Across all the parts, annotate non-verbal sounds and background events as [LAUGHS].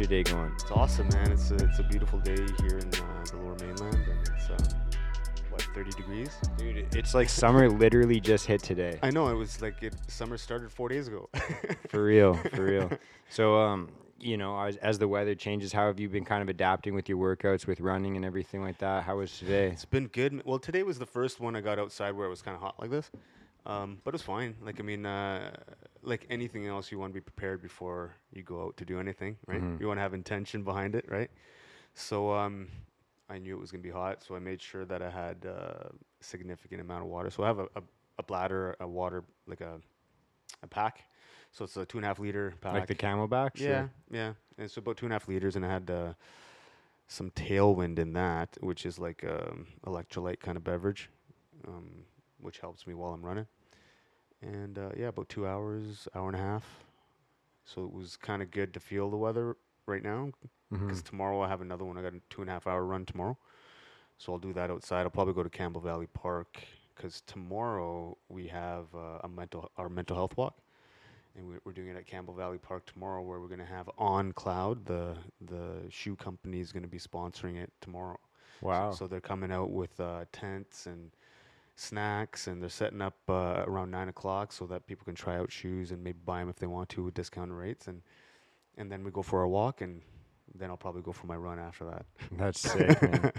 your day going? It's awesome, man. It's a, it's a beautiful day here in uh, the Lower Mainland, and it's um, what 30 degrees. Dude, it's like summer literally just hit today. I know it was like it. Summer started four days ago. [LAUGHS] For real, for real. So, um, you know, as, as the weather changes, how have you been kind of adapting with your workouts, with running and everything like that? How was today? It's been good. Well, today was the first one I got outside where it was kind of hot like this, um, but it was fine. Like I mean, uh, like anything else, you want to be prepared before you go out to do anything, right? Mhm. You want to have intention behind it, right? So um, I knew it was gonna be hot, so I made sure that I had uh, a significant amount of water. So I have a, a, a bladder, a water, like a a pack. So it's a two and a half liter pack. Like the CamelBaks? or- Yeah, yeah. And it's about two and a half liters, and I had uh, some tailwind in that, which is like um, electrolyte kind of beverage, um, which helps me while I'm running. And uh, yeah, about two hours, hour and a half. So it was kind of good to feel the weather right now, because tomorrow I have another one. I got a two and a half hour run tomorrow, so I'll do that outside. I'll probably go to Campbell Valley Park because tomorrow we have uh, a mental our mental health walk, and we're, we're doing it at Campbell Valley Park tomorrow, where we're going to have On Cloud, the the shoe company, is going to be sponsoring it tomorrow. So- Wow. So, they're coming out with uh, tents and snacks, and they're setting up uh, around nine o'clock so that people can try out shoes and maybe buy them if they want to with discounted rates, and and then we go for our walk, and then I'll probably go for my run after that. [LAUGHS] That's [LAUGHS] sick, man.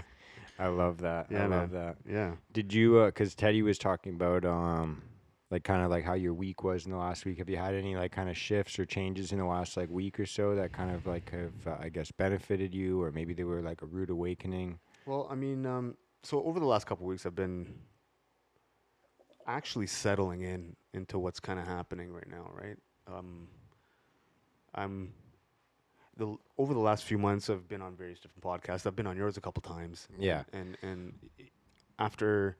I love that. I Yeah, love that. Yeah. Did you, because Teddy was talking about, um, like kind of like how your week was in the last week. Have you had any like kind of shifts or changes in the last like week or so that kind of like have, uh, I guess, benefited you, or maybe they were like a rude awakening? Well, I mean, um, so over the last couple weeks, I've been actually settling in into what's kind of happening right now, right? Um, I'm the over the last few months, I've been on various different podcasts. I've been on yours a couple times, Yeah. and and after,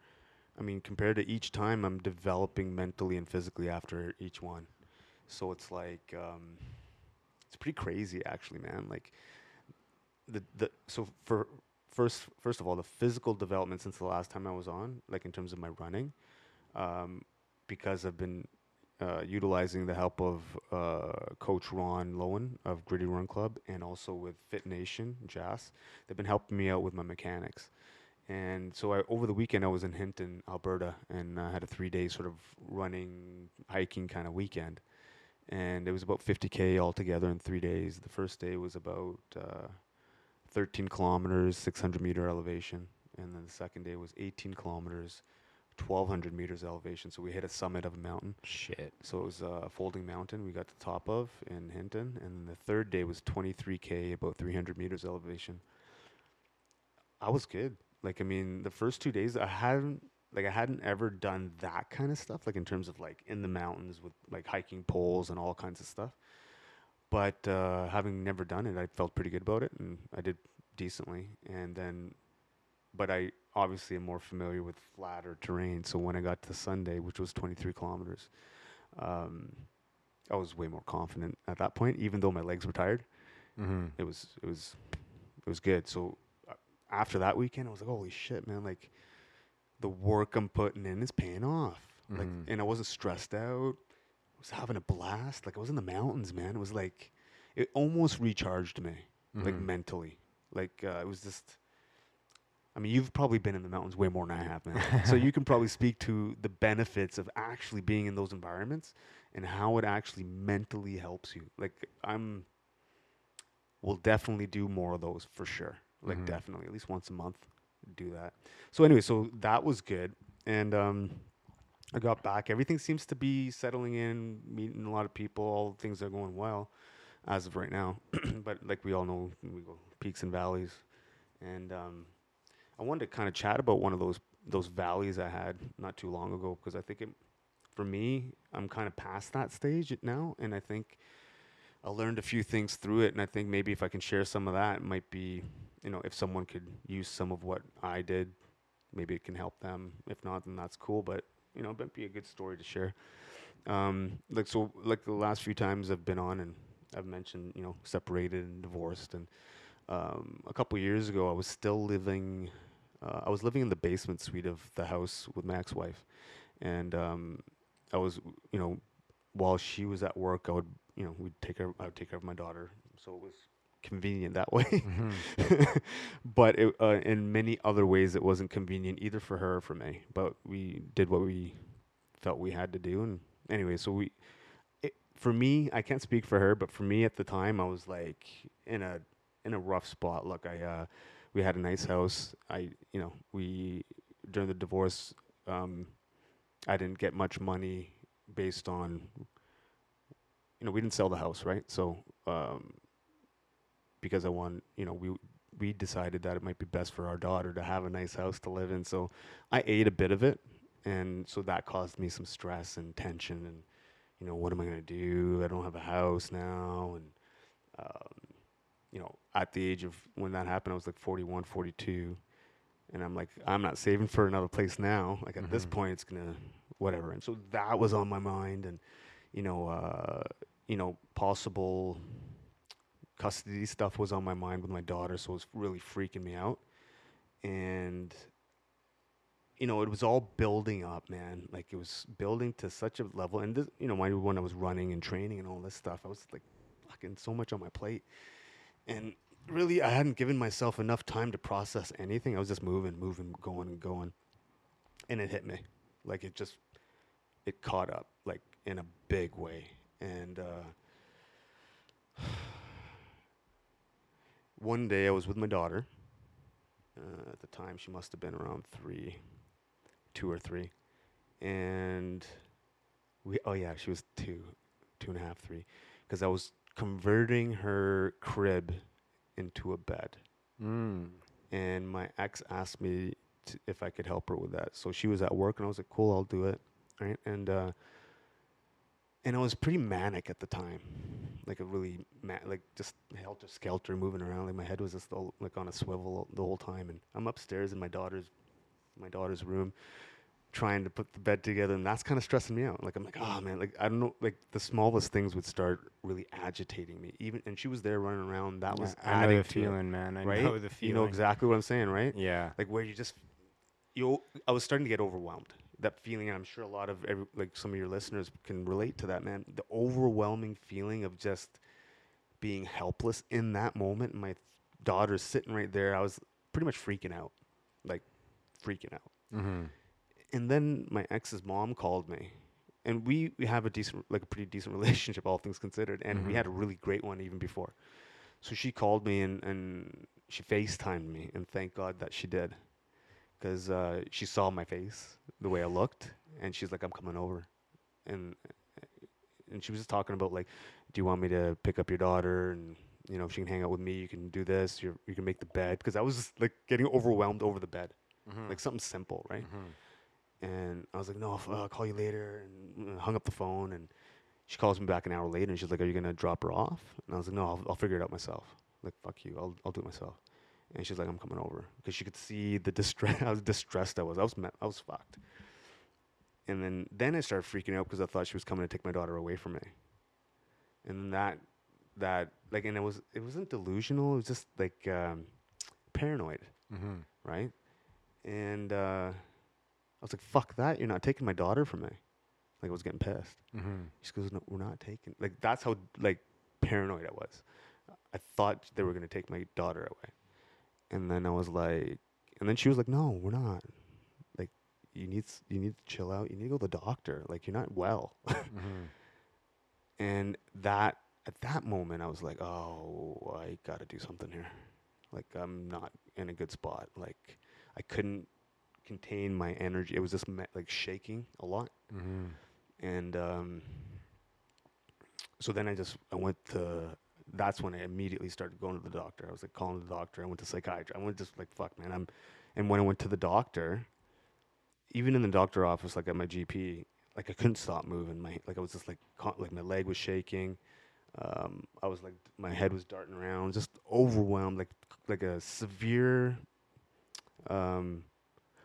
I mean, compared to each time, I'm developing mentally and physically after each one. So it's like um, it's pretty crazy, actually, man. Like the the so for first first of all, the physical development since the last time I was on, like in terms of my running, um, because I've been uh, utilizing the help of uh, Coach Ron Lowen of Gritty Run Club and also with Fit Nation Jazz. They've been helping me out with my mechanics. And so I, over the weekend, I was in Hinton, Alberta, and I had a three-day sort of running, hiking kind of weekend. And it was about 50k altogether in three days. The first day was about uh, 13 kilometers, 600 meter elevation, and then the second day was 18 kilometers, 1200 meters elevation. So we hit a summit of a mountain. Shit. So it was a folding mountain we got to the top of in Hinton, and then the third day was 23k, about 300 meters elevation. I was good. Like I mean, the first two days I hadn't like I hadn't ever done that kind of stuff, like in terms of like in the mountains with like hiking poles and all kinds of stuff. But uh, having never done it, I felt pretty good about it, and I did decently. And then, but I obviously am more familiar with flatter terrain. So when I got to Sunday, which was 23 kilometers, um, I was way more confident at that point. Even though my legs were tired, Mm-hmm. it was it was it was good. So uh, after that weekend, I was like, holy shit, man! Like the work I'm putting in is paying off. Like, Mhm. and I wasn't stressed out. I was having a blast. Like I was in the mountains, man. It was like it almost recharged me, like Mhm. mentally. Like uh, it was just. I mean, you've probably been in the mountains way more than I have, man. so you can probably speak to the benefits of actually being in those environments and how it actually mentally helps you. Like I'm we'll definitely do more of those for sure. Like Mhm. definitely at least once a month do that. So anyway, so that was good. And um I got back. Everything seems to be settling in, meeting a lot of people, all things are going well as of right now. [CLEARS THROAT] but like we all know, we go peaks and valleys. And um I wanted to kind of chat about one of those those valleys I had not too long ago because I think it for me, I'm kind of past that stage now, and I think I learned a few things through it, and I think maybe if I can share some of that, it might be, you know, if someone could use some of what I did, maybe it can help them. If not, then that's cool. But you know, it might be a good story to share. Um, like so, like the last few times I've been on, and I've mentioned, you know, separated and divorced, and um, a couple years ago, I was still living. Uh, I was living in the basement suite of the house with my ex-wife, and um, I was, you know, while she was at work, I would, you know, we'd take care. I would take care of my daughter. So it was convenient that way. Mhm. [LAUGHS] but it, uh, in many other ways, it wasn't convenient either for her or for me. But we did what we felt we had to do, and anyway, so we. It, for me, I can't speak for her, but for me at the time, I was like in a in a rough spot. Look, I uh, we had a nice house. I you know we during the divorce, um, I didn't get much money based on. You know, we didn't sell the house, right? So um, because I want, you know, we we decided that it might be best for our daughter to have a nice house to live in. So I ate a bit of it, and so that caused me some stress and tension. And you know, what am I going to do? I don't have a house now, and um, you know, at the age of when that happened, I was like 41, 42, and I'm like, I'm not saving for another place now. Like at this Mhm. point, it's gonna whatever. And so that was on my mind, and you know, uh, you know, possible custody stuff was on my mind with my daughter, so it was really freaking me out. And you know, it was all building up, man. Like it was building to such a level. And this, you know, when I was running and training and all this stuff, I was like fucking so much on my plate. And really, I hadn't given myself enough time to process anything. I was just moving, moving, going and going. And it hit me. Like it just, it caught up, like in a big way. And uh, [SIGHS] one day I was with my daughter. Uh, at the time, she must have been around three, two or three. And we, oh yeah, she was two, two and a half, three. Because I was converting her crib into a bed. Mm. And my ex asked me to, if I could help her with that. So she was at work, and I was like, "Cool, I'll do it." Right, and uh, and I was pretty manic at the time, like a really ma- like just helter skelter, moving around. Like my head was just all, like on a swivel the whole time. And I'm upstairs in my daughter's my daughter's room, trying to put the bed together, and that's kind of stressing me out. Like I'm like, oh man, like I don't know, like the smallest things would start really agitating me. Even and she was there running around. That was I know adding the to it, feeling, man. I right? know the feeling. You know exactly what I'm saying, right? Yeah. like where you just you I was starting to get overwhelmed. That feeling, and I'm sure a lot of every, like some of your listeners can relate to that, man. The overwhelming feeling of just being helpless in that moment. And my daughter's sitting right there. I was pretty much freaking out, like freaking out. Mm-hmm. And then my ex's mom called me, and we, we have a decent, like a pretty decent [LAUGHS] relationship, all things considered, and we Mhm. had a really great one even before. So she called me and, and she FaceTimed me, and thank God that she did, because uh, she saw my face, the way I looked, and she's like, "I'm coming over," and and she was just talking about like, "Do you want me to pick up your daughter?" and you know, if she can hang out with me, you can do this. You you can make the bed because I was just, like getting overwhelmed over the bed, Mm-hmm. like something simple, right? Mm-hmm. And I was like, no, I'll, I'll call you later. And hung up the phone. And she calls me back an hour later and she's like, are you going to drop her off? And I was like, no, I'll, I'll figure it out myself. Like, fuck you. I'll, I'll do it myself. And she's like, I'm coming over. Because she could see the distress, [LAUGHS] how distressed I was. I was, ma- I was fucked. And then, then I started freaking out because I thought she was coming to take my daughter away from me. And then that, that, like, and it was, it wasn't delusional. It was just like um, paranoid Mm-hmm. right? And uh, was like, "Fuck that! You're not taking my daughter from me." Like I was getting pissed. Mm-hmm. She goes, "No, we're not taking." Like that's how like paranoid I was. I thought they were gonna take my daughter away, and then I was like, and then she was like, "No, we're not. Like you need s- you need to chill out. You need to go to the doctor. Like you're not well." [LAUGHS] Mm-hmm. and that at that moment, I was like, "Oh, I gotta do something here. Like I'm not in a good spot. Like I couldn't contain my energy. It was just me- like shaking a lot." Mm-hmm. and um, so then I just I went to. That's when I immediately started going to the doctor. I was like calling the doctor. I went to psychiatry. I went just like fuck, man. I'm, and when I went to the doctor, even in the doctor office, like at my GP, like I couldn't stop moving. My like I was just like con- like my leg was shaking. Um, I was like my head was darting around, just overwhelmed, like like a severe um,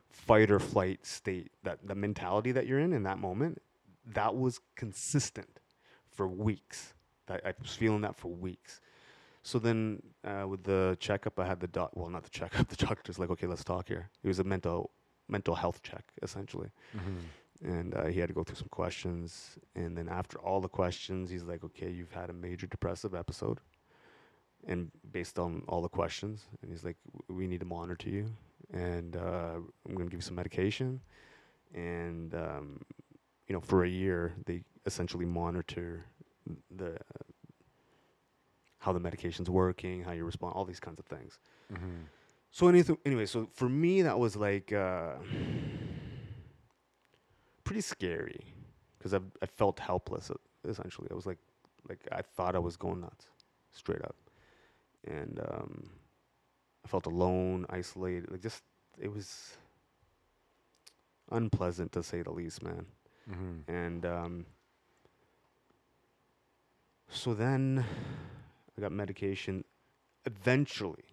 fight or flight state. That the mentality that you're in in that moment, that was consistent for weeks. That I was feeling that for weeks. So then, uh, with the checkup, I had the doc. Well, not the checkup. [LAUGHS] The doctor's like, "Okay, let's talk here." It was a mental mental health check, essentially Mm-hmm. and uh, he had to go through some questions. And then after all the questions, he's like, "Okay, you've had a major depressive episode, and based on all the questions, and he's like, "We need to monitor you, and uh, I'm going to give you some medication." And um, you know, for a year, they essentially monitor the how the medication's working, how you respond, all these kinds of things. Mm-hmm. So anything, anyway, so for me that was like uh, pretty scary because I I felt helpless. uh, Essentially, I was like, like I thought I was going nuts, straight up, and um, I felt alone, isolated. Like just it was unpleasant to say the least, man. Mm-hmm. And um, so then I got medication eventually,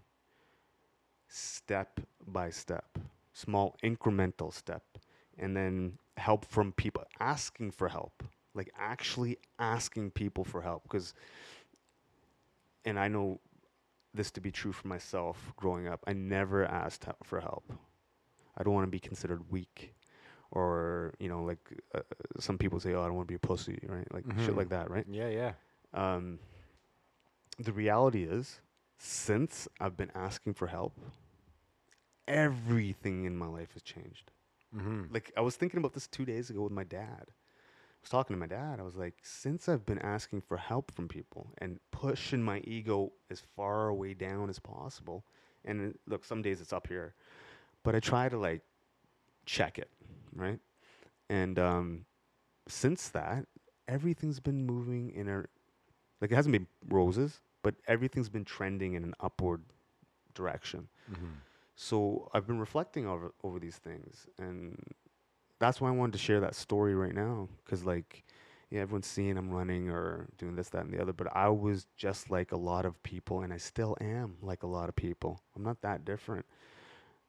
step by step, small incremental step, and then help from people asking for help, like actually asking people for help. Because, and I know this to be true for myself growing up, I never asked for help. I don't want to be considered weak or you know like uh, some people say oh i don't want to be a pussy right like shit Mhm. like that right Yeah, yeah. um, the reality is since i've been asking for help everything in my life has changed Mm-hmm. like i was thinking about this two days ago with my dad was talking to my dad i was like since i've been asking for help from people and pushing my ego as far away down as possible and look some days it's up here but i try to like check it right and um since that everything's been moving in a like it hasn't been roses but everything's been trending in an upward direction Mm-hmm. so I've been reflecting over over these things, and that's why I wanted to share that story right now. Cause like, yeah, everyone's seeing I'm running or doing this, that, and the other, but I was just like a lot of people, and I still am like a lot of people. I'm not that different.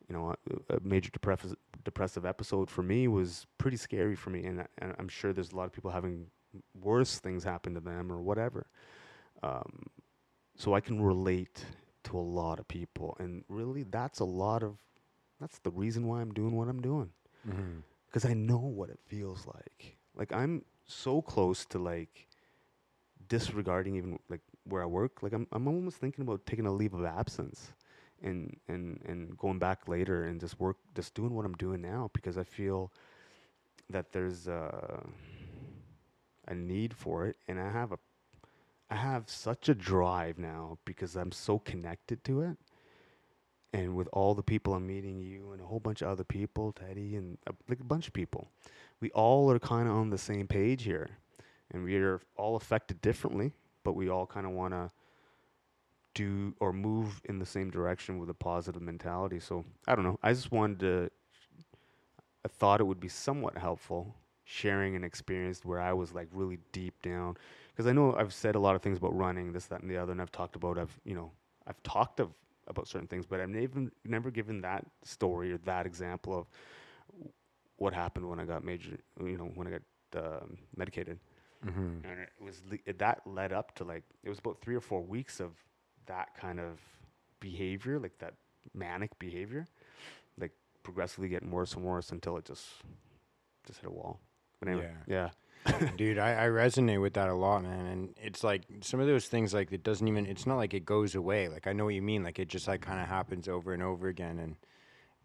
You know, a, a major depressive depressive episode for me was pretty scary for me, and, and I'm sure there's a lot of people having worse things happen to them or whatever. Um, so I can relate to a lot of people and really that's a lot of that's the reason why I'm doing what I'm doing Mm-hmm. Because I know what it feels like. Like I'm so close to like disregarding even like where I work. Like I'm I'm almost thinking about taking a leave of absence and and and going back later and just work just doing what I'm doing now because I feel that there's a a need for it. And I have a I have such a drive now because I'm so connected to it. And with all the people I'm meeting, you and a whole bunch of other people, Teddy, and a, like a bunch of people, we all are kind of on the same page here. And we are all affected differently, but we all kind of want to do or move in the same direction with a positive mentality. So I don't know. I just wanted to, I thought it would be somewhat helpful sharing an experience where I was like really deep down because I know I've said a lot of things about running, this, that, and the other, and I've talked about I've you know I've talked of about certain things, but I've never never given that story or that example of what happened when I got major, you know, when I got um, medicated, Mm-hmm. and it was le- it, that led up to like it was about three or four weeks of that kind of behavior, like that manic behavior, like progressively getting worse and worse until it just just hit a wall. But anyway, yeah, [LAUGHS] Dude, I, I resonate with that a lot, man. And it's like some of those things, like it doesn't even. It's not like it goes away. Like I know what you mean. Like it just like kind of happens over and over again. And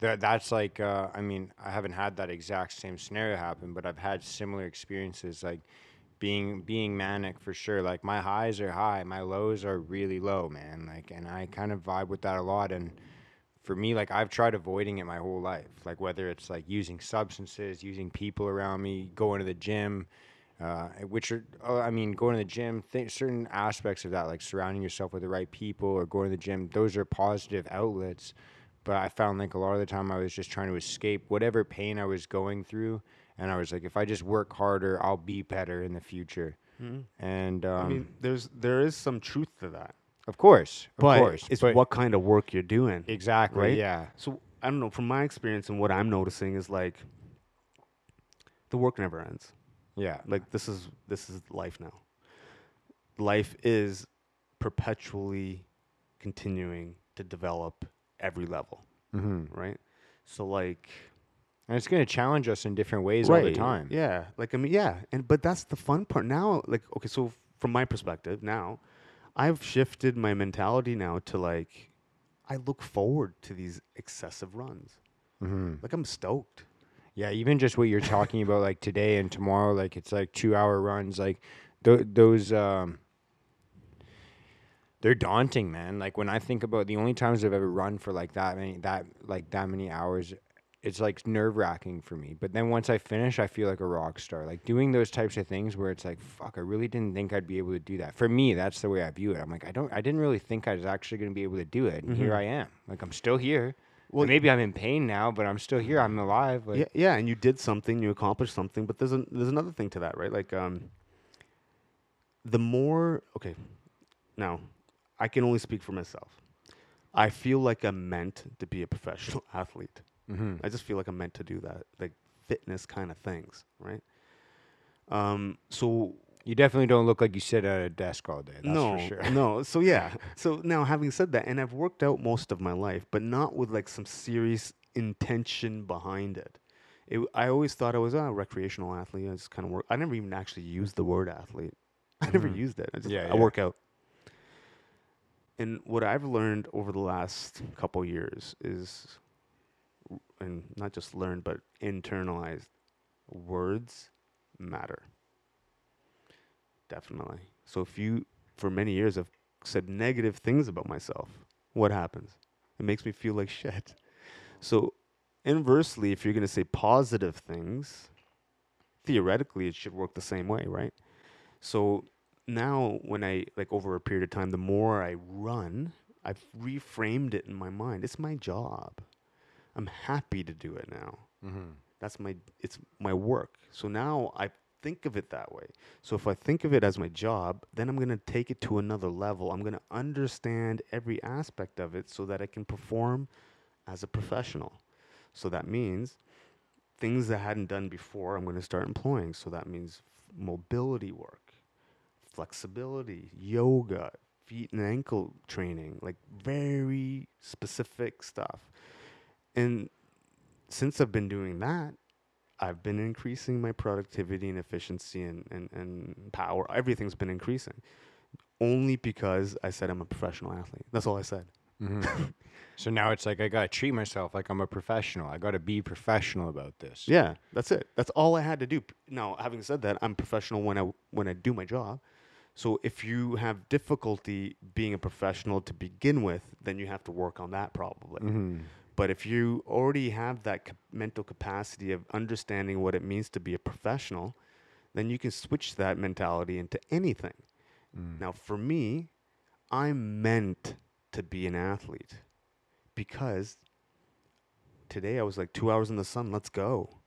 that that's like. Uh, I mean, I haven't had that exact same scenario happen, but I've had similar experiences. Like being being manic for sure. Like my highs are high, my lows are really low, man. Like, and I kind of vibe with that a lot. And for me, like I've tried avoiding it my whole life. Like whether it's like using substances, using people around me, going to the gym, uh, which are, uh, I mean, going to the gym, th- certain aspects of that, like surrounding yourself with the right people or going to the gym, those are positive outlets. But I found like a lot of the time I was just trying to escape whatever pain I was going through. And I was like, if I just work harder, I'll be better in the future. And um, I mean, there's there is some truth to that, of course, of but course, it's but what kind of work you're doing. exactly, right? yeah, So I don't know. From my experience and what I'm noticing is like the work never ends. Yeah, Like this is this is life now. Life is perpetually continuing to develop every level, hmm right? So like and it's going to challenge us in different ways all the time. Yeah, like I mean, yeah, and but that's the fun part now. Like, okay, so from my perspective now, I've shifted my mentality now to like, I look forward to these excessive runs. Mm-hmm. Like I'm stoked. Yeah, even just what you're talking about, like today and tomorrow, like it's like two hour runs, like th- those. Um, they're daunting, man. Like when I think about the only times I've ever run for like that many, that like that many hours, it's like nerve wracking for me. But then once I finish, I feel like a rock star. Like doing those types of things where it's like, fuck, I really didn't think I'd be able to do that. For me, that's the way I view it. I'm like, I don't, I didn't really think I was actually going to be able to do it, and here Mhm. I am. Like I'm still here. Well, maybe I'm in pain now, but I'm still here. I'm alive. Like, yeah, yeah, and you did something, you accomplished something, but there's a, there's another thing to that, right? Like um the more okay, now I can only speak for myself. I feel like I'm meant to be a professional [LAUGHS] athlete. hmm I just feel like I'm meant to do that, like fitness kind of things, right? Um so You definitely don't look like you sit at a desk all day. That's no, for sure. no. [LAUGHS] So yeah. So now, having said that, and I've worked out most of my life, but not with like some serious intention behind it. It, I always thought I was a recreational athlete. I just kind of work. I never even actually used the word athlete. [LAUGHS] I never Mhm. used it. I just Yeah, I yeah. work out. And what I've learned over the last couple years is, and not just learned, but internalized, words matter. Definitely. So if you, for many years, have said negative things about myself, what happens? It makes me feel like shit. So inversely, if you're going to say positive things, theoretically, it should work the same way, right? So now, when I, like, over a period of time, the more I run, I've reframed it in my mind. It's my job. I'm happy to do it now Mm-hmm. that's my it's my work so now i think of it that way. So if i think of it as my job then i'm going to take it to another level. I'm going to understand every aspect of it so that i can perform as a professional. So that means things that i hadn't done before i'm going to start employing. So that means mobility work flexibility yoga feet and ankle training like very specific stuff. And since I've been doing that, I've been increasing my productivity and efficiency and, and, and power. Everything's been increasing only because I said I'm a professional athlete. That's all I said. Mm-hmm. [LAUGHS] so now it's like I gotta treat myself like I'm a professional. I gotta be professional about this. Yeah, that's it. That's all I had to do. Now, having said that, I'm professional when I when I do my job. So if you have difficulty being a professional to begin with, then you have to work on that probably. Mm-hmm. But if you already have that cap- mental capacity of understanding what it means to be a professional, then you can switch that mentality into anything. Mm. Now, for me, I'm meant to be an athlete because today I was like two hours in the sun. Let's go.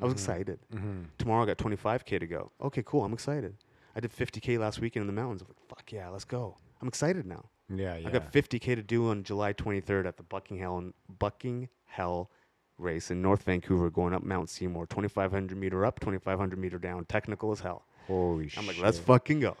I was Mhm. excited. Mm-hmm. Tomorrow I got 25K to go. Okay, cool. I'm excited. I did 50K last weekend in the mountains. I'm like, fuck yeah, let's go. I'm excited now. Yeah, yeah. I got 50k to do on July 23rd at the Buckingham Bucking Hell race in North Vancouver, going up Mount Seymour, 2,500 meter up, 2,500 meter down, technical as hell. Holy shit. I'm like, let's fucking go.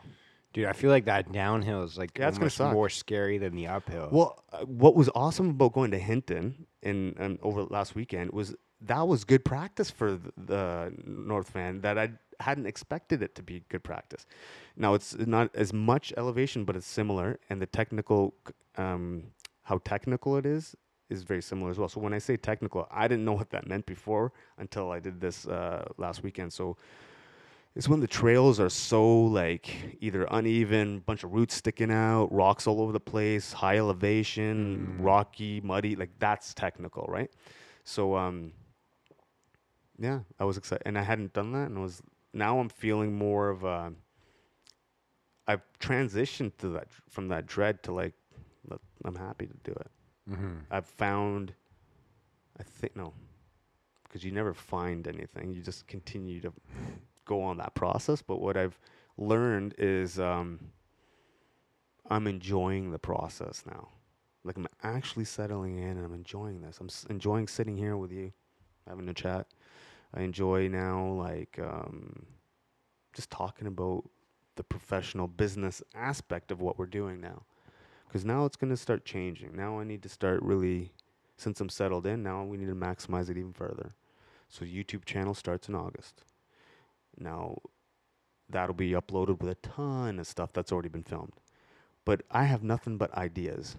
Dude, I feel like that downhill is like Yeah, it's gonna almost suck. more scary than the uphill. Well, uh, what was awesome about going to Hinton in um, over last weekend was that was good practice for the, the North Van that I hadn't expected it to be good practice. Now it's not as much elevation, but it's similar, and the technical, um, how technical it is, is very similar as well. So when I say technical, I didn't know what that meant before until I did this uh, last weekend. So it's when the trails are so like either uneven, bunch of roots sticking out, rocks all over the place, high elevation, Mm. rocky, muddy, like that's technical, right? So um yeah, I was excited and I hadn't done that and I was now I'm feeling more of a I've transitioned to that from that dread to like I'm happy to do it. mm-hmm. I've found I think no because you never find anything. You just continue to go on that process. But what I've learned is um, I'm enjoying the process now. Like I'm actually settling in and I'm enjoying this. I'm s- enjoying sitting here with you, having a chat. I enjoy now like um, just talking about the professional business aspect of what we're doing now. Because now it's going to start changing. Now I need to start really, since I'm settled in, now we need to maximize it even further. So YouTube channel starts in August. Now that'll be uploaded with a ton of stuff that's already been filmed. but I have nothing but ideas.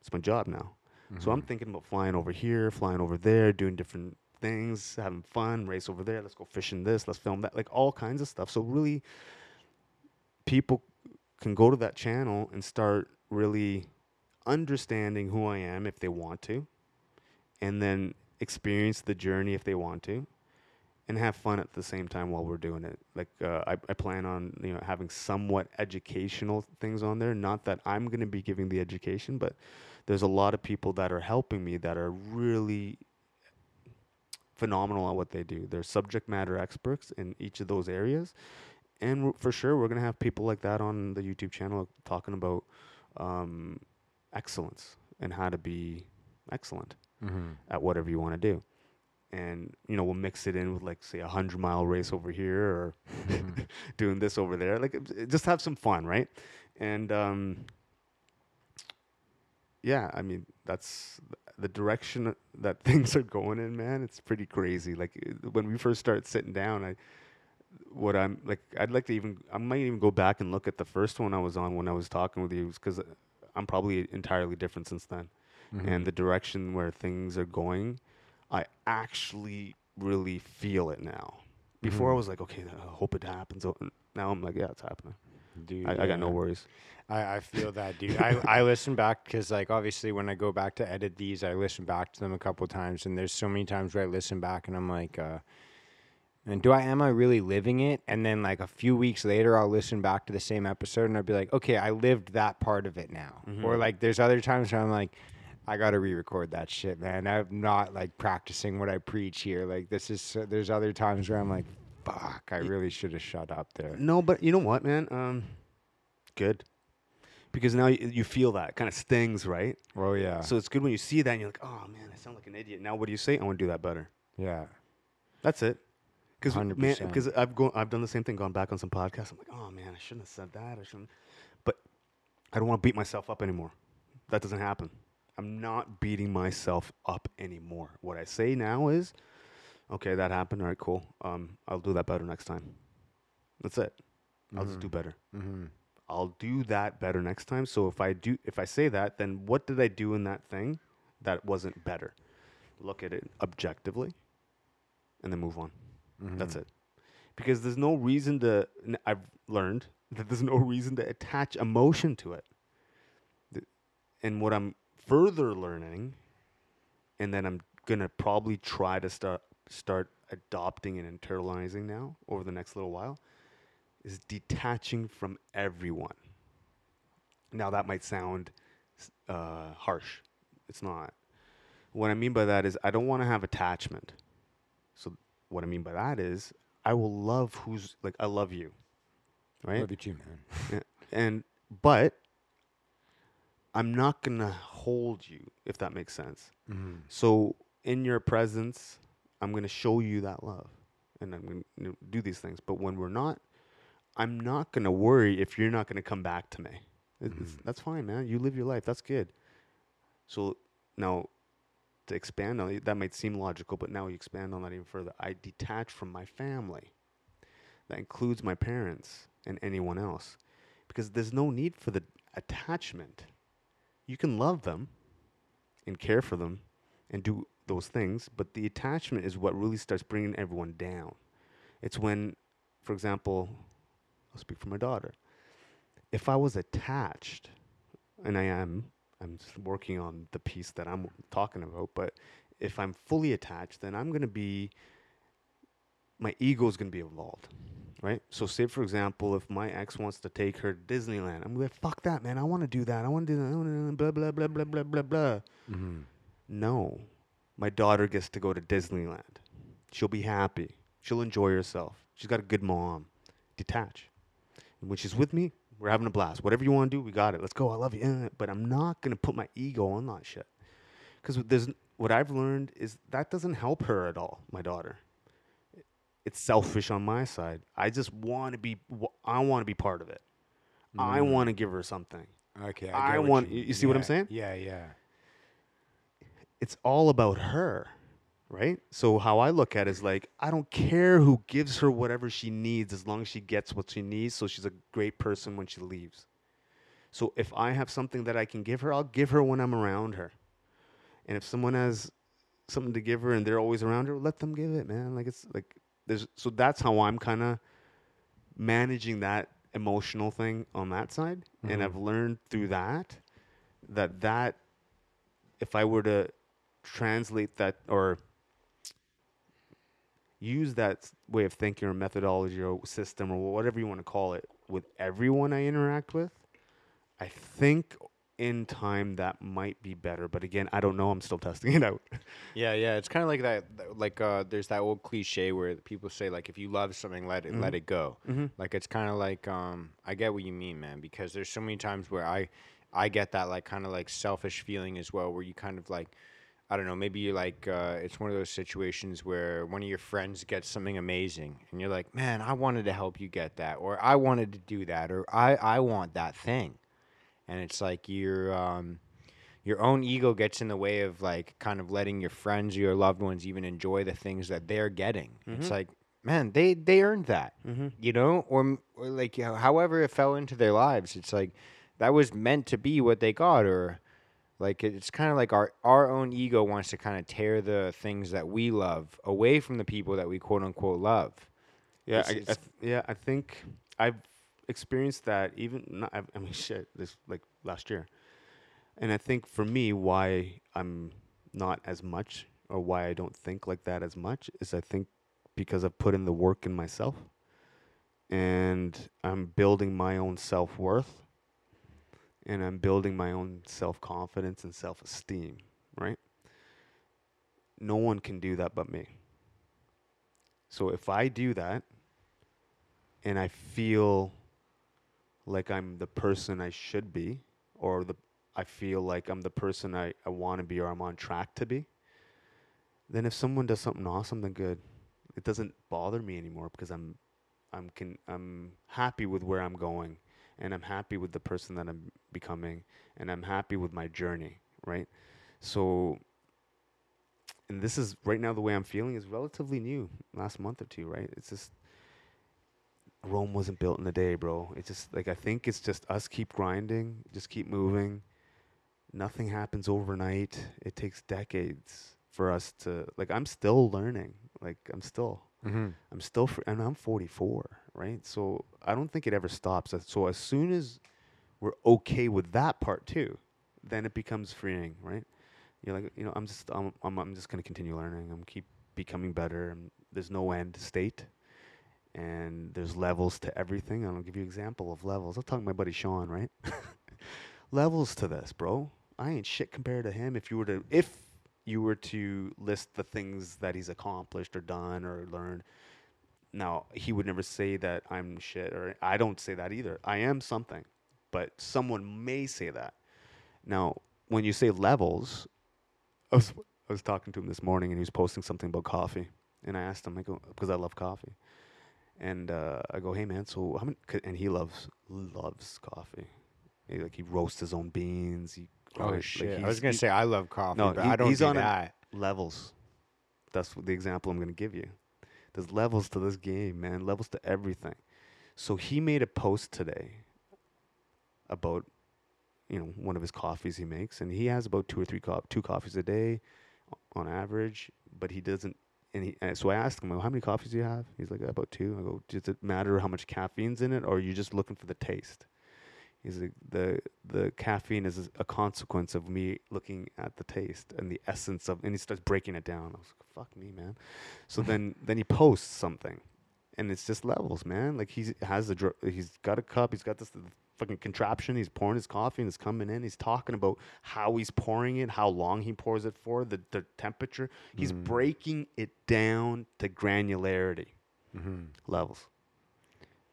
It's my job now. So I'm Mhm. thinking about flying over here, flying over there, doing different things, having fun, race over there, let's go fishing this, let's film that, like all kinds of stuff. So really people can go to that channel and start really understanding who I am if they want to and then experience the journey if they want to and have fun at the same time while we're doing it. Like uh, I, I plan on you know having somewhat educational things on there. Not that I'm going to be giving the education, but there's a lot of people that are helping me that are really phenomenal at what they do. They're subject matter experts in each of those areas, and for sure we're going to have people like that on the YouTube channel talking about um, excellence and how to be excellent Mhm. at whatever you want to do. And you know, we'll mix it in with like say a hundred mile race over here, or Mhm. [LAUGHS] doing this over there. Like just have some fun, right? And um, yeah, I mean that's th- the direction that [LAUGHS] things are going in, man. It's pretty crazy. Like uh, when we first started sitting down, I what I'm like, I'd like to even I might even go back and look at the first one I was on when I was talking with you, because I'm probably entirely different since then Mhm. and the direction where things are going, I actually really feel it now. Before I Mhm. was like, okay, I hope it happens. Oh, Now I'm like, yeah, it's happening. Dude, I, I got no worries. I, I feel that, dude. I, [LAUGHS] I listen back because, like, obviously, when I go back to edit these, I listen back to them a couple times, and there's so many times where I listen back and I'm like, uh, and do I am I really living it? And then like a few weeks later, I'll listen back to the same episode and I'll be like, okay, I lived that part of it now. Or Mhm. like, there's other times where I'm like, I gotta re-record that shit, man. I'm not like practicing what I preach here. Like, this is. so- There's other times where I'm like, fuck, I really should have shut up there. No, but you know what, man? Um, good. Because now you, you feel that kind of stings, right? Oh yeah, So it's good when you see that and you're like, oh man, I sound like an idiot. Now what do you say? I want to do that better. yeah. That's it. Because man, because I've gone, I've done the same thing. Gone back on some podcasts. I'm like, oh man, I shouldn't have said that. I shouldn't. But I don't want to beat myself up anymore. That doesn't happen. I'm not beating myself up anymore. What I say now is, okay, that happened. All right, cool. Um, I'll do that better next time. That's it. I'll just do better. Mm-hmm. I'll do that better next time. So if I do, if I say that, then what did I do in that thing that wasn't better? Look at it objectively, and then move on. That's Mm-hmm. it. Because there's no reason to. I've learned [LAUGHS] that there's no reason to attach emotion to it. And what I'm further learning, and then I'm gonna probably try to start start adopting and internalizing now over the next little while, is detaching from everyone. Now that might sound uh, harsh. It's not. What I mean by that is I don't want to have attachment. So what I mean by that is I will love who's like I love you. Right? Love you too, man. And but I'm not going to hold you if that makes sense. Mm-hmm. So in your presence, I'm going to show you that love and I'm going to do these things. But when we're not, I'm not going to worry if you're not going to come back to me. Mhm. that's fine, man. You live your life. That's good. So now to expand on it, that might seem logical, but now you expand on that even further. I detach from my family. That includes my parents and anyone else because there's no need for the attachment. You can love them and care for them and do those things, but the attachment is what really starts bringing everyone down. It's when, for example, I'll speak for my daughter. If I was attached, and I am, I'm just working on the piece that I'm talking about, but if I'm fully attached, then I'm going to be, my ego is going to be involved, right? So, say for example, if my ex wants to take her to Disneyland, I'm like, fuck that, man. I want to do that. I want to do that. I wanna do blah, blah, blah, blah, blah, blah, blah. Mm-hmm. No, my daughter gets to go to Disneyland. She'll be happy. She'll enjoy herself. She's got a good mom. Detach. And when she's with me, we're having a blast. Whatever you want to do, we got it. Let's go. I love you. Eh, But I'm not going to put my ego on that shit. Because there's what I've learned is that doesn't help her at all, my daughter. It's selfish on my side. I just want to be, I want to be part of it. I Mm. want to give her something. Okay, I what want- you see what I'm saying? Yeah, yeah. it's all about her, right? So how I look at it is like I don't care who gives her whatever she needs as long as she gets what she needs so she's a great person when she leaves. So if I have something that I can give her, I'll give her when I'm around her. And if someone has something to give her and they're always around her, let them give it, man. Like it's like there's so that's how I'm kind of managing that emotional thing on that side. And Mhm. I've learned through that that that if I were to translate that or use that way of thinking or methodology or system or whatever you want to call it with everyone I interact with, I think in time that might be better. But again, I don't know. I'm still [LAUGHS] testing it out. Yeah, yeah. It's kind of like that. Like, uh, there's that old cliche where people say, like, if you love something, let it let Mhm. it go. Mm-hmm. Like, it's kind of like, um, I get what you mean, man. Because there's so many times where I, I get that like kind of like selfish feeling as well, where you kind of like, I don't know, maybe you're like, uh, it's one of those situations where one of your friends gets something amazing, and you're like, man, I wanted to help you get that, or I wanted to do that, or I, I want that thing, and it's like you're, um, your own ego gets in the way of like kind of letting your friends or your loved ones even enjoy the things that they're getting. It's Mhm. like, man, they they earned that, Mm-hmm. you know, or, or like you know, however it fell into their lives. It's like that was meant to be what they got, or like it's kind of like our our own ego wants to kind of tear the things that we love away from the people that we quote unquote love. Yeah, It's- I, I th- yeah, I think I've experienced that even. Not, I, I mean, [LAUGHS] shit, this like last year, and I think for me, why I'm not as much, or why I don't think like that as much, is I think because I've put in the work in myself, and I'm building my own self worth, and I'm building my own self confidence and self esteem. Right. No one can do that but me. So if I do that and I feel like I'm the person I should be or the I feel like I'm the person I, I want to be or I'm on track to be, then if someone does something awesome then good. It doesn't bother me anymore because I'm I'm can I'm happy with where I'm going and I'm happy with the person that I'm becoming and I'm happy with my journey, right? So and this is right now the way I'm feeling is relatively new, last month or two, right? It's just Rome wasn't built in a day, bro. It's just like I think it's just us keep grinding, just keep moving. Nothing happens overnight. It takes decades for us to like I'm still learning. Like I'm still Mm-hmm. I'm still fr- and I'm 44, right? So I don't think it ever stops. So as soon as we're okay with that part too, then it becomes freeing, right? You're like, you know, I'm just I'm I'm, I'm just gonna continue learning. I'm keep becoming better. And there's no end state, and there's levels to everything. I'll give you an example of levels. I'll talk to my buddy Sean, right? [LAUGHS] levels to this, bro. I ain't shit compared to him. If you were to if you were to list the things that he's accomplished or done or learned. Now, he would never say that I'm shit, or I don't say that either. I am something, but someone may say that. Now, when you say levels, I was, I was talking to him this morning and he was posting something about coffee. And I asked him, I go, because I love coffee. And uh, I go, hey man, so how many, and he loves, loves coffee. He, like he roasts his own beans. He, Oh like, shit! I was gonna say I love coffee, No, but he- I don't he's do on a- that. levels. That's the example I'm going to give you. There's levels to this game, man. Levels to everything. So he made a post today about, you know, one of his coffees he makes, and he has about two or three co- two coffees a day, on average. But he doesn't. And, he, and so I asked him, well, "How many coffees do you have?" He's like, "About two. I go, "Does it matter how much caffeine's in it, or are you just looking for the taste?" He's like, the the caffeine is a consequence of me looking at the taste and the essence of, and he starts breaking it down. I was like, "Fuck me, man." So then [LAUGHS] then he posts something, and it's just levels, man. Like he has the dr- he's got a cup, he's got this fucking contraption. He's pouring his coffee and it's coming in. He's talking about how he's pouring it, how long he pours it for, the the temperature. He's Mm. breaking it down to granularity Mm-hmm. levels.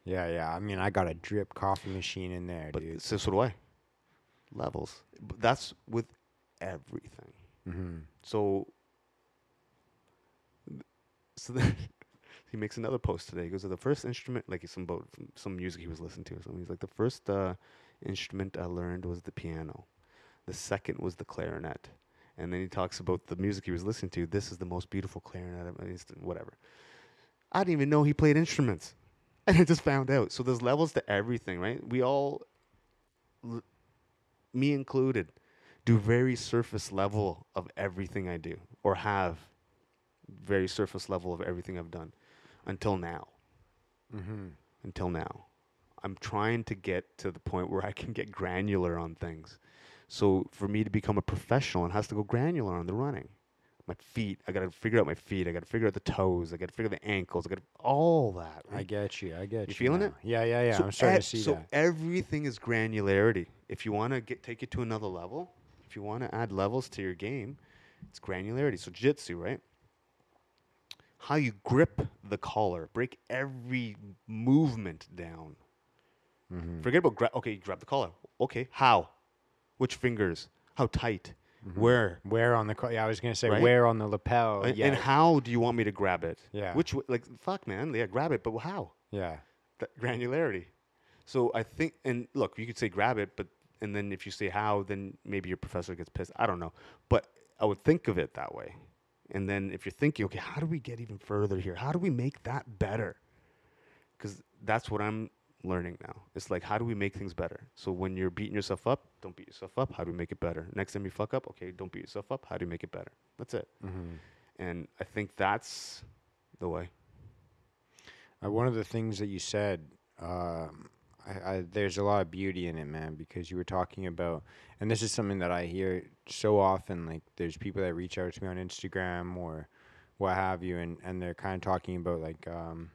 Yeah, yeah. I mean, I got a drip coffee machine in there, But dude. so, so do I. Levels. But that's with everything. Mm-hmm. So, [LAUGHS] so then [LAUGHS] he makes another post today. He goes, to "The first instrument, like some about some music he was listening to or something. He's like, the first uh, instrument I learned was the piano. The second was the clarinet." And then he talks about the music he was listening to. This is the most beautiful clarinet, I've- whatever. I didn't even know he played instruments, and I just found out. So there's levels to everything, right? We all me included, do very surface level of everything I do, or have very surface level of everything I've done until now. Mm-hmm. Until now. I'm trying to get to the point where I can get granular on things. So for me to become a professional, it has to go granular on the running. My feet, I gotta figure out my feet. I gotta figure out the toes. I gotta figure out the ankles. I gotta all that. I get you. I get you. You feeling now. it? Yeah, yeah, yeah. So I'm starting e- to see so that. everything is granularity. If you want to get take it to another level, if you want to add levels to your game, it's granularity. So jitsu, right? How you grip the collar, break every movement down. Mm-hmm. Forget about gra- okay, grab the collar. Okay, how? Which fingers? How tight? Mm-hmm. Where? Where on the co- yeah, I was gonna say Right? where on the lapel. And- yeah, And how do you want me to grab it? Yeah. Which like fuck, man? Yeah, grab it, but how? yeah, that granularity. So I think, and look, you could say grab it, but and then if you say how, then maybe your professor gets pissed. I don't know, but I would think of it that way. And then if you're thinking, okay, how do we get even further here? How do we make that better? Because that's what I'm learning now. It's like, how do we make things better? So when you're beating yourself up, don't beat yourself up. How do we make it better? Next time you fuck up, okay, don't beat yourself up. How do you make it better? That's it. mm-hmm. And I think that's the way. Uh, one of the things that you said, um, I, I, there's a lot of beauty in it, man, because you were talking about, and this is something that I hear so often. Like, there's people that reach out to me on Instagram or what have you, and, and they're kind of talking about, like, um,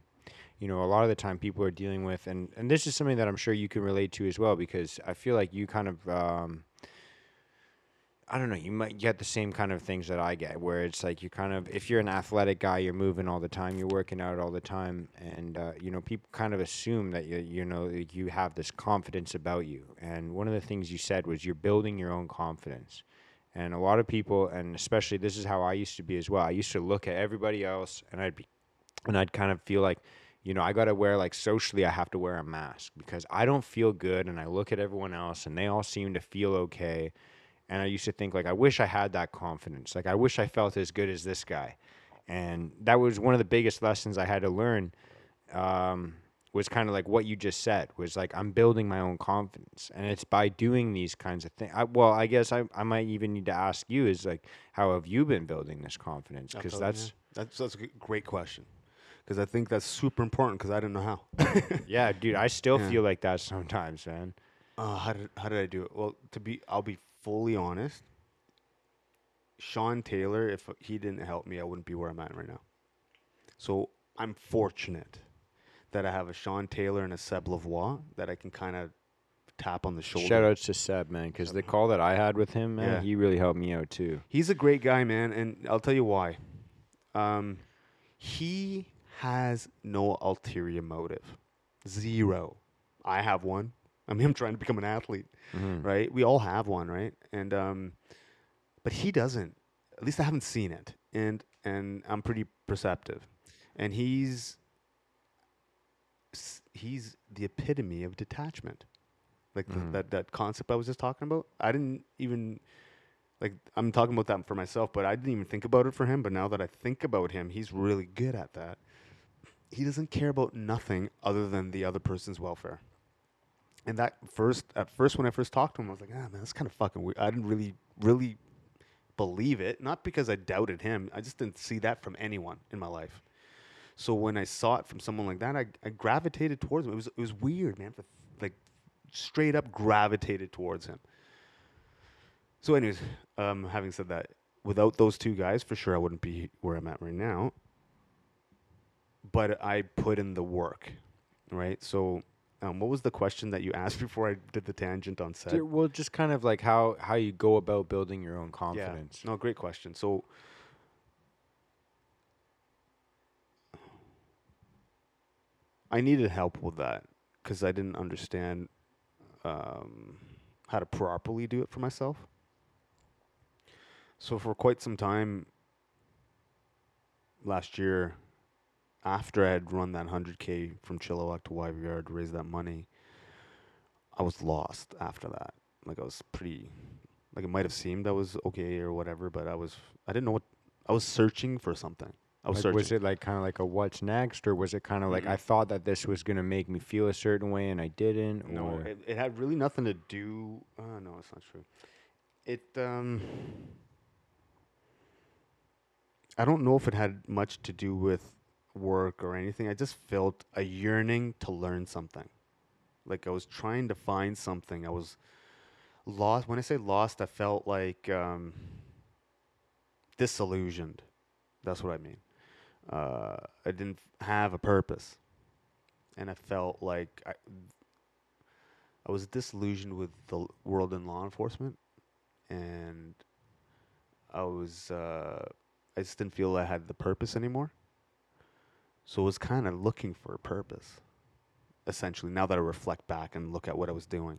you know, a lot of the time people are dealing with, and, and this is something that I'm sure you can relate to as well, because I feel like you kind of, um, I don't know, you might get the same kind of things that I get, where it's like you kind of, if you're an athletic guy, you're moving all the time, you're working out all the time, and uh, you know, people kind of assume that you, you know, you have this confidence about you. And one of the things you said was you're building your own confidence. And a lot of people, and especially this is how I used to be as well. I used to look at everybody else, and I'd be, and I'd kind of feel like, you know, I got to wear like socially, I have to wear a mask because I don't feel good, and I look at everyone else, and they all seem to feel okay and I used to think like I wish I had that confidence. Like I wish I felt as good as this guy. And that was one of the biggest lessons I had to learn. Um, was kind of like what you just said was like I'm building my own confidence, and it's by doing these kinds of things. I, well, I guess I I might even need to ask you is like how have you been building this confidence? Because that's yeah. that's that's a great question. Because I think that's super important. Because I didn't know how. [LAUGHS] yeah, dude. I still Yeah. feel like that sometimes, man. Uh, how did how did I do it? Well, to be I'll be fully honest. Sean Taylor, if he didn't help me, I wouldn't be where I'm at right now. So I'm fortunate that I have a Sean Taylor and a Seb Lavoie that I can kind of tap on the shoulder. Shout outs to Seb, man, because the call that I had with him, man, Yeah. he really helped me out too. He's a great guy, man, and I'll tell you why. Um, he has no ulterior motive, zero. I have one. I mean, I'm trying to become an athlete, Mhm. right? We all have one, right? And um, but he doesn't. At least I haven't seen it, and and I'm pretty perceptive, and he's he's the epitome of detachment, like the, Mhm. that that concept I was just talking about. I didn't even like I'm talking about that for myself, but I didn't even think about it for him. But now that I think about him, he's really good at that. He doesn't care about nothing other than the other person's welfare. And that first, at first, when I first talked to him, I was like, ah, man, that's kind of fucking weird. I didn't really, really believe it. Not because I doubted him. I just didn't see that from anyone in my life. So when I saw it from someone like that, I, I gravitated towards him. It was, it was weird, man. For Like straight up gravitated towards him. So, anyways, um, having said that, without those two guys, for sure, I wouldn't be where I'm at right now. But I put in the work, right? So, um, what was the question that you [LAUGHS] asked before I did the tangent on set? Well, just kind of like how how you go about building your own confidence. No, great question. So, I needed help with that because I didn't understand um, how to properly do it for myself. So, for quite some time last year, after I had run that 100K from Chilliwack to Yard, raised that money, I was lost after that. Like, I was pretty like it might have seemed I was okay or whatever, but I was I didn't know what I was searching for something. I was Like, searching. was it like kind of like a what's next, or was it kind of like I thought that this was gonna make me feel a certain way and I didn't? No, or- it, it had really nothing to do. Uh, no, it's not true. It. Um, I don't know if it had much to do with work or anything. I just felt a yearning to learn something. Like I was trying to find something. I was lost. When I say lost, I felt like um, disillusioned. That's what I mean. Uh, I didn't have a purpose, and I felt like I, I was disillusioned with the world in law enforcement, and I was uh, I just didn't feel I had the purpose anymore. So I was kind of looking for a purpose, essentially. Now that I reflect back and look at what I was doing,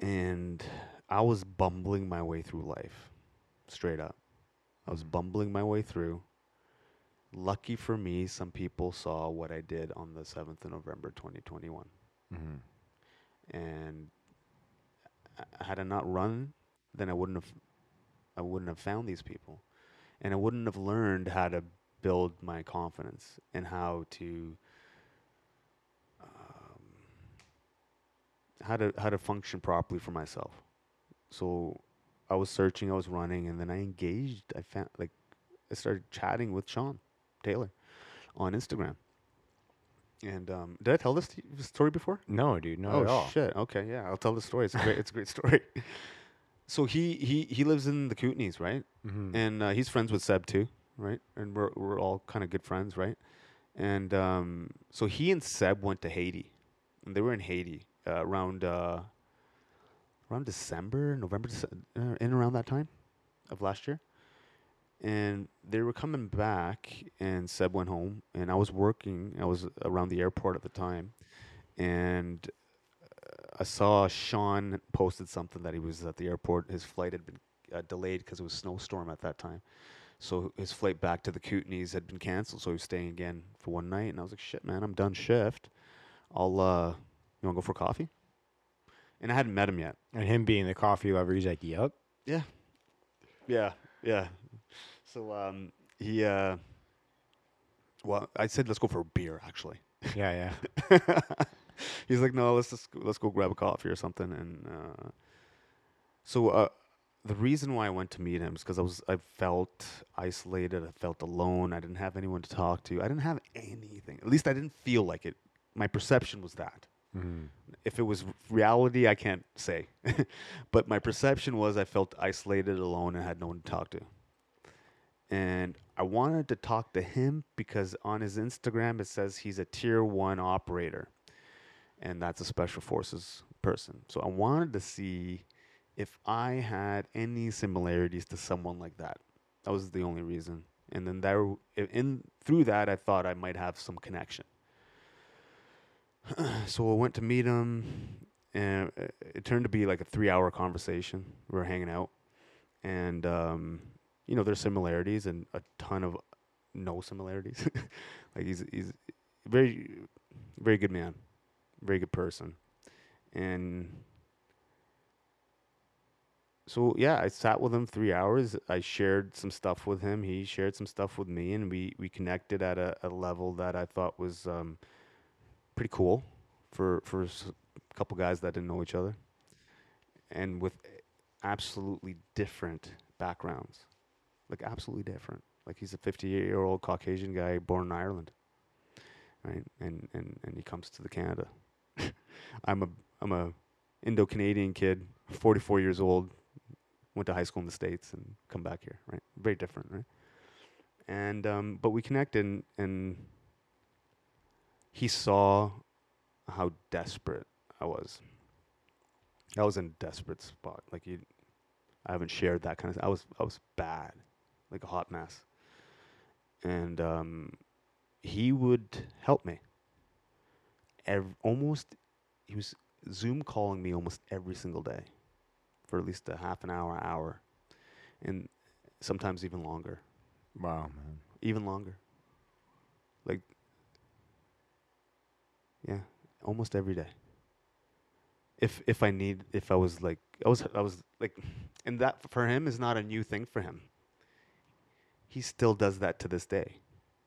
and I was bumbling my way through life, straight up. I was Mhm. bumbling my way through. Lucky for me, some people saw what I did on the 7th of November 2021 Mhm. and had I not run, then I wouldn't have, I wouldn't have found these people, and I wouldn't have learned how to build my confidence and how to, um, how to how to function properly for myself. So, I was searching, I was running, and then I engaged. I found like, I started chatting with Sean Taylor on Instagram. And um, did I tell this t- story before? No, dude, not oh at all. shit! Okay, yeah, I'll tell the story. It's a great, it's a great story. [LAUGHS] So he he he lives in the Kootenays, right? Mhm. And uh, he's friends with Seb too, right? And we're we're all kind of good friends, right? And um, so he and Seb went to Haiti, and they were in Haiti uh, around uh, around December, November, uh, in around that time of last year. And they were coming back, and Seb went home, and I was working. I was around the airport at the time, and uh, I saw Sean posted something that he was at the airport. His flight had been uh, delayed because it was snowstorm at that time. So his flight back to the Kootenays had been canceled. So he was staying again for one night. And I was like, shit, man, I'm done shift. I'll, uh, you want to go for coffee? And I hadn't met him yet. And him being the coffee lover, he's like, "Yep." Yeah. Yeah. Yeah. So um, he, uh, well, I said, let's go for a beer, actually. Yeah, yeah. [LAUGHS] He's like, no, let's just go, let's go grab a coffee or something. And uh, so uh, the reason why I went to meet him is because I was I felt isolated. I felt alone. I didn't have anyone to talk to. I didn't have anything. At least I didn't feel like it. My perception was that. Mhm. If it was reality, I can't say. [LAUGHS] but my perception was I felt isolated, alone, and had no one to talk to. And I wanted to talk to him because on his Instagram it says he's a tier one operator, and that's a special forces person. So I wanted to see if I had any similarities to someone like that. That was the only reason. And then there, in through that, I thought I might have some connection. [CLEARS THROAT] so I went to meet him, and it turned to be like a three-hour conversation. We were hanging out, and um, you know, there's similarities and a ton of no similarities. [LAUGHS] like he's he's very very good man, very good person, and so yeah, I sat with him three hours. I shared some stuff with him. He shared some stuff with me, and we we connected at a, a level that I thought was um, pretty cool for for a couple guys that didn't know each other, and with absolutely different backgrounds, like absolutely different. Like he's a 58 year old Caucasian guy born in Ireland, right? And and and he comes to the Canada. [LAUGHS] I'm a I'm a Indo Canadian kid, 44 years old, went to high school in the states and come back here, right? Very different, right? And um, but we connected, and, and he saw how desperate I was. I was in a desperate spot. Like you, I haven't shared that kind of. I was I was bad, like a hot mess. And um, he would help me. Ev- almost, he was Zoom calling me almost every single day, for at least a half an hour, hour, and sometimes even longer, Wow, man. even longer. Like, yeah, almost every day. If if I need, if I was like, I was I was like, [SIGHS] and that for him is not a new thing for him. he still does that to this day.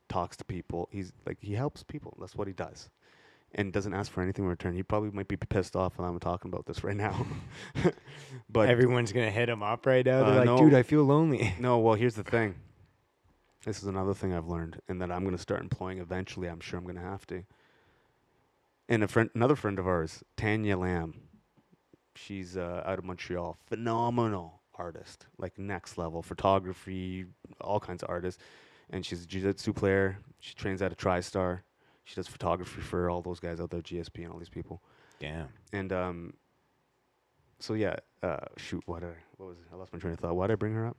Talks to people. He's like he helps people. That's what he does. And doesn't ask for anything in return. He probably might be pissed off when I'm talking about this right now. [LAUGHS] but Everyone's gonna hit him up right now. They're Uh, like, no. dude, I feel lonely. [LAUGHS] no, well, here's the thing. This is another thing I've learned, and that I'm to start employing eventually. I'm sure I'm to have to. And a friend, another friend of ours, Tanya Lamb. She's uh, out of Montreal. Phenomenal artist, like next level photography, all kinds of artists. And she's a jiu-jitsu player. She trains at a TriStar. She does photography for all those guys out there, GSP and all these people. Damn. And um, so yeah, uh, shoot, what? I, what was? It? I lost my train of thought. Why did I bring her up?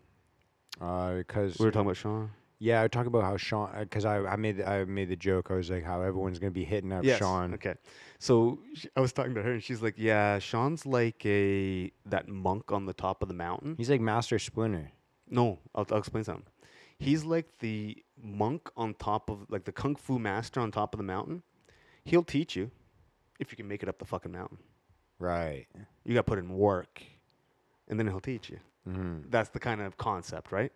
Uh, because We were talking about Sean. yeah, I talk about how Sean. Because I, I made I made the joke. I was like, how everyone's gonna be hitting up Sean. Okay. So sh- I was talking to her, and she's like, "Yeah, Sean's like a that monk on the top of the mountain." He's like Master Splinter. No, I'll, I'll explain something. He's like the monk on top of like the kung fu master on top of the mountain. He'll teach you if you can make it up the fucking mountain. Right. You got to put in work, and then he'll teach you. Mm-hmm. That's the kind of concept, right?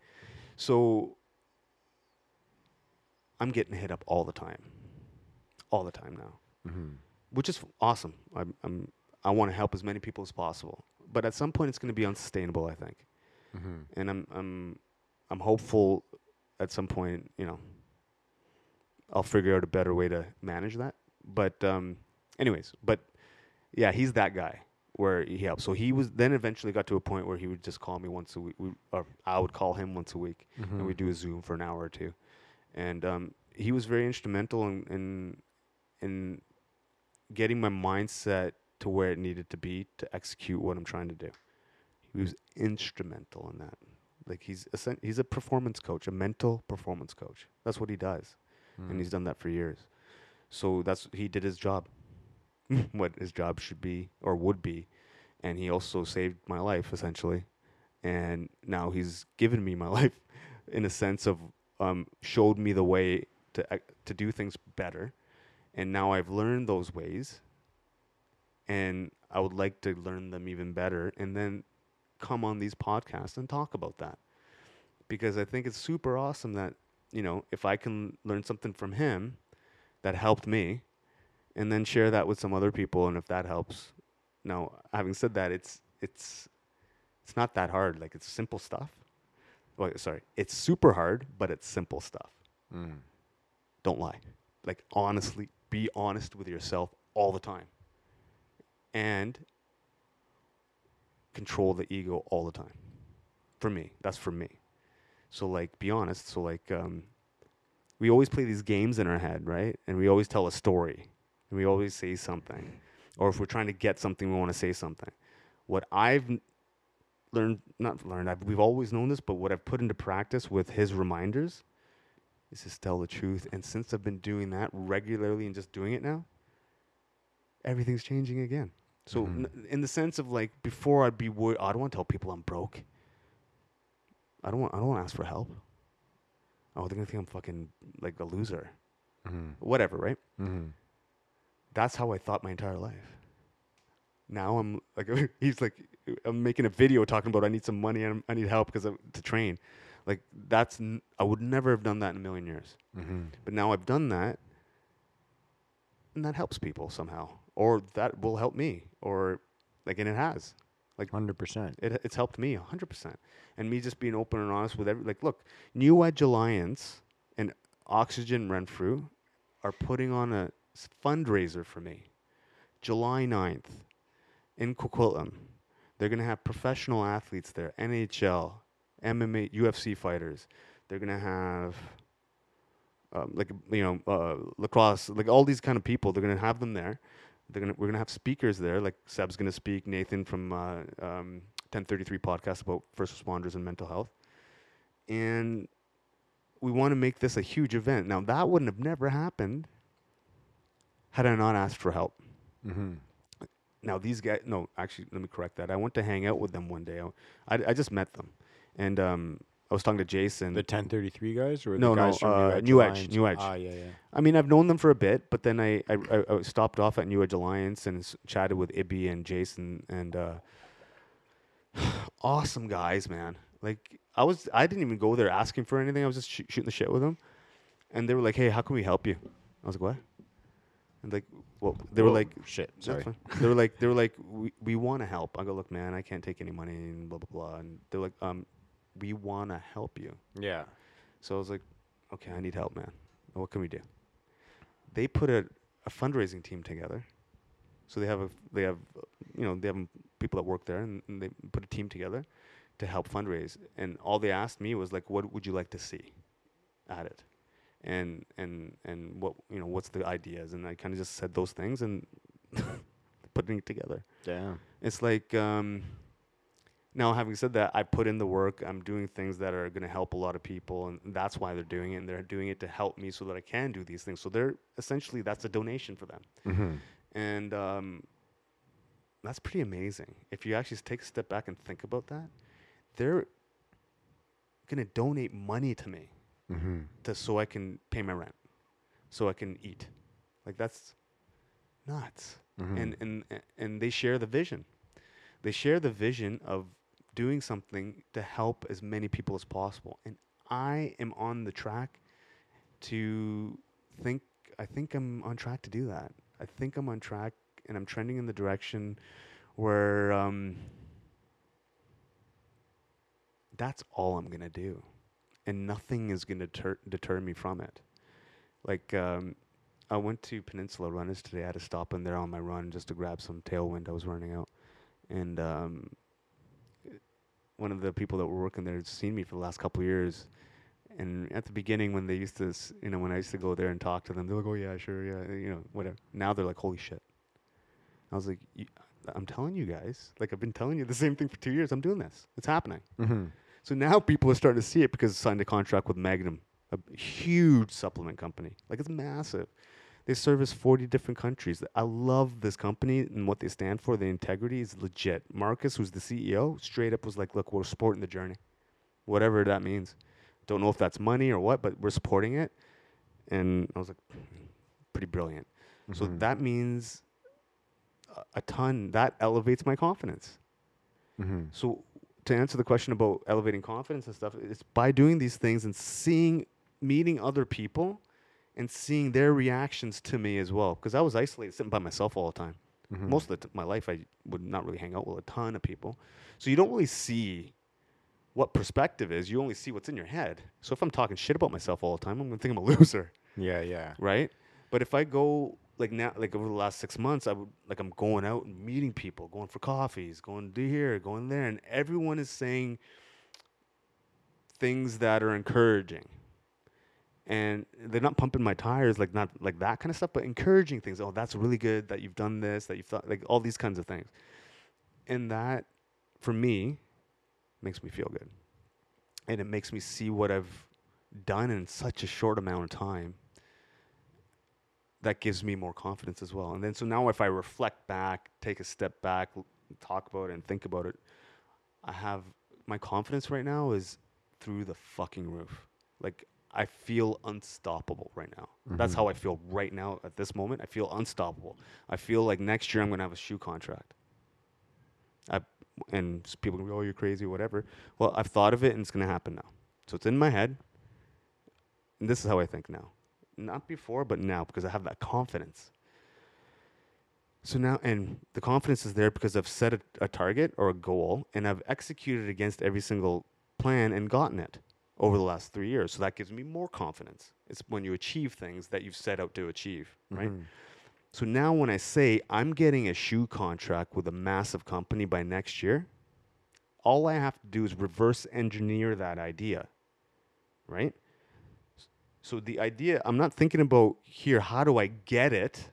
So I'm getting hit up all the time, all the time now. Mm-hmm. which is awesome. I'm, I'm I want to help as many people as possible, but at some point it's going to be unsustainable. I think, Mm-hmm. and I'm I'm I'm hopeful at some point you know I'll figure out a better way to manage that. But um, anyways, but yeah, he's that guy where he helps. So he was then eventually got to a point where he would just call me once a week, we, or I would call him once a week, Mm-hmm. and we'd do a Zoom for an hour or two. And um, he was very instrumental in, in in getting my mindset to where it needed to be to execute what I'm trying to do. He was instrumental in that. Like he's a, he's a performance coach, a mental performance coach. That's what he does, Mm-hmm. and he's done that for years. So that's he did his job, [LAUGHS] what his job should be or would be, and he also saved my life essentially. And now he's given me my [LAUGHS] life, in a sense of um, showed me the way to ac- to do things better, and now I've learned those ways. And I would like to learn them even better, and then come on these podcasts and talk about that, because I think it's super awesome that you know if I can learn something from him that helped me, and then share that with some other people, and if that helps, now having said that, it's it's it's not that hard. Like it's simple stuff. Well, sorry, it's super hard, but it's simple stuff. Mm. Don't lie. Like honestly, be honest with yourself all the time. And control the ego all the time. For me, that's for me. So like be honest. So like um we always play these games in our head, right? And we always tell a story. And we always say something. Or if we're trying to get something, we want to say something. What I've learned, not learned, I've, we've always known this, but what I've put into practice with his reminders is to tell the truth. And since I've been doing that regularly and just doing it now, everything's changing again. So, Mhm. n- in the sense of like before, I'd be worried. I don't want to tell people I'm broke. I don't want. I don't want to ask for help. Oh, they're gonna think I'm fucking like a loser. Mm-hmm. Whatever, right? Mm-hmm. That's how I thought my entire life. Now I'm like, [LAUGHS] he's like, I'm making a video talking about I need some money and I need help because to train. Like that's n- I would never have done that in a million years. Mm-hmm. But now I've done that, and that helps people somehow, or that will help me, or like, and it has. Like, Hundred percent. It, it's helped me 100%. And me just being open and honest with every, like, look, New Edge Alliance and Oxygen Renfrew are putting on a fundraiser for me July 9th in Coquitlam. They're going to have professional athletes there, NHL, MMA, UFC fighters. They're going to have, um, like, you know, uh, lacrosse, like all these kind of people. They're going to have them there. They're gonna, we're going to have speakers there, like Seb's going to speak, Nathan from uh, um, 1033 podcast about first responders and mental health. And we want to make this a huge event. Now, that wouldn't have never happened had I not asked for help. Mm-hmm. Now, these guys, no, actually, let me correct that. I went to hang out with them one day. I, I, I just met them. And um, I was talking to Jason. The ten thirty three guys or No, the no, guys from uh, New Edge? New Edge? New Edge. Ah, yeah, yeah. I mean, I've known them for a bit, but then I, I, I, I stopped off at New Edge Alliance and s- chatted with Ibby and Jason and uh, [SIGHS] awesome guys, man. Like I was I didn't even go there asking for anything. I was just sh- shooting the shit with them, and they were like, "Hey, how can we help you?" I was like, "What?" And like, well, they were Whoa, like, shit. Sorry. they were like, they were like, "We we want to help." I go, "Look, man, I can't take any money and blah blah blah." And they're like, "Um, we want to help you." Yeah. So I was like, "Okay, I need help, man. What can we do?" They put a, a fundraising team together. So they have a they have you know they have people that work there and, and they put a team together to help fundraise. And all they asked me was like, "What would you like to see at it?" And and and what you know what's the ideas? And I kind of just said those things and [LAUGHS] putting it together. Yeah. It's like um, now, having said that, I put in the work. I'm doing things that are going to help a lot of people, and that's why they're doing it. And they're doing it to help me so that I can do these things. So they're essentially that's a donation for them, Mm-hmm. and um, that's pretty amazing. If you actually take a step back and think about that, they're going to donate money to me Mm-hmm. to so I can pay my rent, so I can eat. Like that's nuts. Mm-hmm. And and and they share the vision. They share the vision of doing something to help as many people as possible. And I am on the track to think I think I'm on track to do that. I think I'm on track and I'm trending in the direction where um, that's all I'm gonna do, and nothing is gonna deter, deter me from it. Like um, I went to Peninsula Runners today. I had to stop in there on my run just to grab some tailwind. I was running out, and um, one of the people that were working there had seen me for the last couple of years. And at the beginning, when they used to, s- you know, when I used to go there and talk to them, they're like, "Oh yeah, sure, yeah, you know, whatever." Now they're like, "Holy shit!" I was like, "Y- "I'm telling you guys, like I've been telling you the same thing for two years. I'm doing this. It's happening." Mm-hmm. So now people are starting to see it because I signed a contract with Magnum, a b- huge supplement company. Like it's massive. They service 40 different countries. I love this company and what they stand for. The integrity is legit. Marcus, who's the CEO, straight up was like, look, we're supporting the journey, whatever that means. Don't know if that's money or what, but we're supporting it. And I was like, [SNIFFS] pretty brilliant. So Mhm. that means a, a ton. That elevates my confidence. Mm-hmm. So to answer the question about elevating confidence and stuff, it's by doing these things and seeing, meeting other people, and seeing their reactions to me as well. Because I was isolated, sitting by myself all the time. Mm-hmm. Most of the t- my life, I would not really hang out with a ton of people. So you don't really see what perspective is. You only see what's in your head. So if I'm talking shit about myself all the time, I'm gonna think I'm a [LAUGHS] loser Yeah, yeah. right? But if I go like now, like over the last six months, I would like I'm going out and meeting people, going for coffees, going to here, going there, and everyone is saying things that are encouraging. And they're not pumping my tires, like not like that kind of stuff, but encouraging things. Oh, that's really good that you've done this, that you've thought, like all these kinds of things. And that, for me, makes me feel good. And it makes me see what I've done in such a short amount of time that gives me more confidence as well. And then so now if I reflect back, take a step back, talk about it and think about it, I have my confidence right now is through the fucking roof. Like I feel unstoppable right now. That's Mhm. how I feel right now at this moment. I feel unstoppable. I feel like next year I'm going to have a shoe contract. I and people can go, "Oh, you're crazy," whatever. Well, I've thought of it and it's going to happen now. So it's in my head. And this is how I think now. Not before, but now because I have that confidence. So now, and the confidence is there because I've set a, a target or a goal and I've executed against every single plan and gotten it over the last three years. So that gives me more confidence. It's when you achieve things that you've set out to achieve, right? Mhm. So now when I say I'm getting a shoe contract with a massive company by next year, all I have to do is reverse engineer that idea. Right? So the idea, I'm not thinking about here, how do I get it?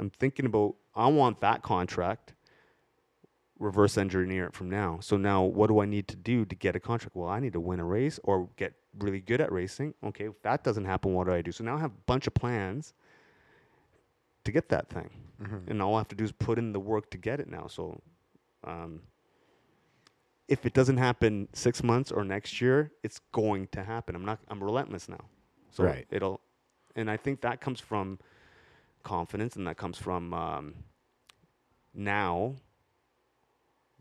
I'm thinking about I want that contract. Reverse engineer it from now. So now what do I need to do to get a contract? Well, I need to win a race or get really good at racing. Okay, if that doesn't happen, what do I do? So now I have a bunch of plans to get that thing. Mhm. And all I have to do is put in the work to get it now. So, um, if it doesn't happen six months or next year, it's going to happen. I'm not. I'm relentless now. So Right. it'll, and I think that comes from confidence, and that comes from um, now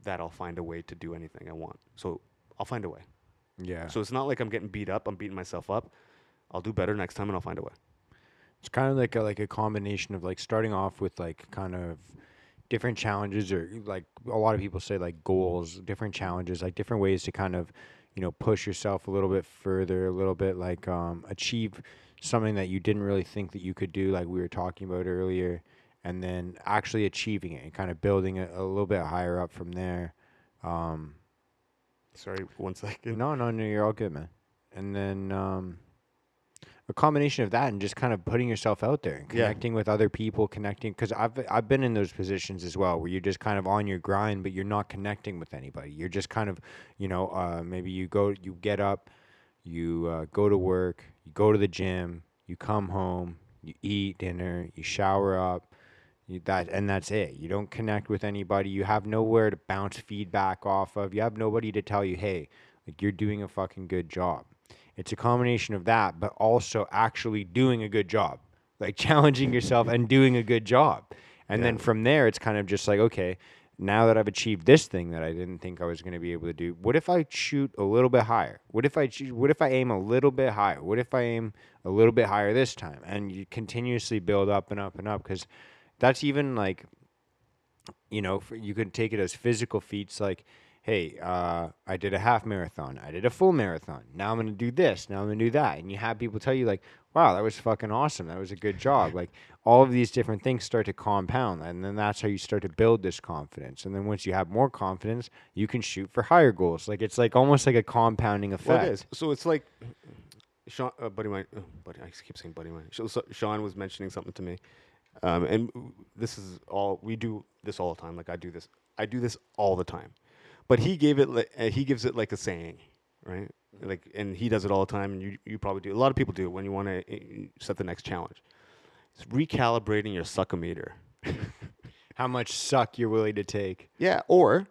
that I'll find a way to do anything I want. So I'll find a way. Yeah. So it's not like I'm getting beat up. I'm beating myself up. I'll do better next time, and I'll find a way. It's kind of like a like a combination of like starting off with like kind of different challenges or like a lot of people say like goals, different challenges, like different ways to kind of, you know, push yourself a little bit further, a little bit like um achieve something that you didn't really think that you could do like we were talking about earlier and then actually achieving it and kind of building it a little bit higher up from there. Um Sorry, one second. no, no, no, you're all good, man. And then um, a combination of that and just kind of putting yourself out there and Yeah. connecting with other people, connecting because I've I've been in those positions as well where you're just kind of on your grind, but you're not connecting with anybody. You're just kind of, you know, uh, maybe you go, you get up, you uh, go to work, you go to the gym, you come home, you eat dinner, you shower up. You, that and that's it. You don't connect with anybody. You have nowhere to bounce feedback off of. You have nobody to tell you, "Hey, like you're doing a fucking good job." It's a combination of that, but also actually doing a good job, like [LAUGHS] challenging yourself and doing a good job. And then from there, it's kind of just like, okay, now that I've achieved this thing that I didn't think I was going to be able to do, what if I shoot a little bit higher? What if I what if I aim a little bit higher? What if I aim a little bit higher this time? And you continuously build up and up and up because that's even like you know, for, you could take it as physical feats like, hey, uh, I did a half marathon, I did a full marathon. Now I'm gonna do this. Now I'm gonna do that, and you have people tell you like, wow, that was fucking awesome. That was a good job. [LAUGHS] Like all of these different things start to compound, and then that's how you start to build this confidence. And then once you have more confidence, you can shoot for higher goals. Like it's like almost like a compounding effect. Well, it is. So it's like Sean, uh, buddy mine, uh, buddy. I keep saying buddy mine. Sean was mentioning something to me, um, and this is all we do. This all the time. Like I do this. I do this all the time. But he gave it. Li- uh, he gives it like a saying, right? Like, and he does it all the time. And you, you probably do. A lot of people do it when you want to uh, set the next challenge. It's recalibrating your suckometer. [LAUGHS] How much suck you're willing to take. Yeah, or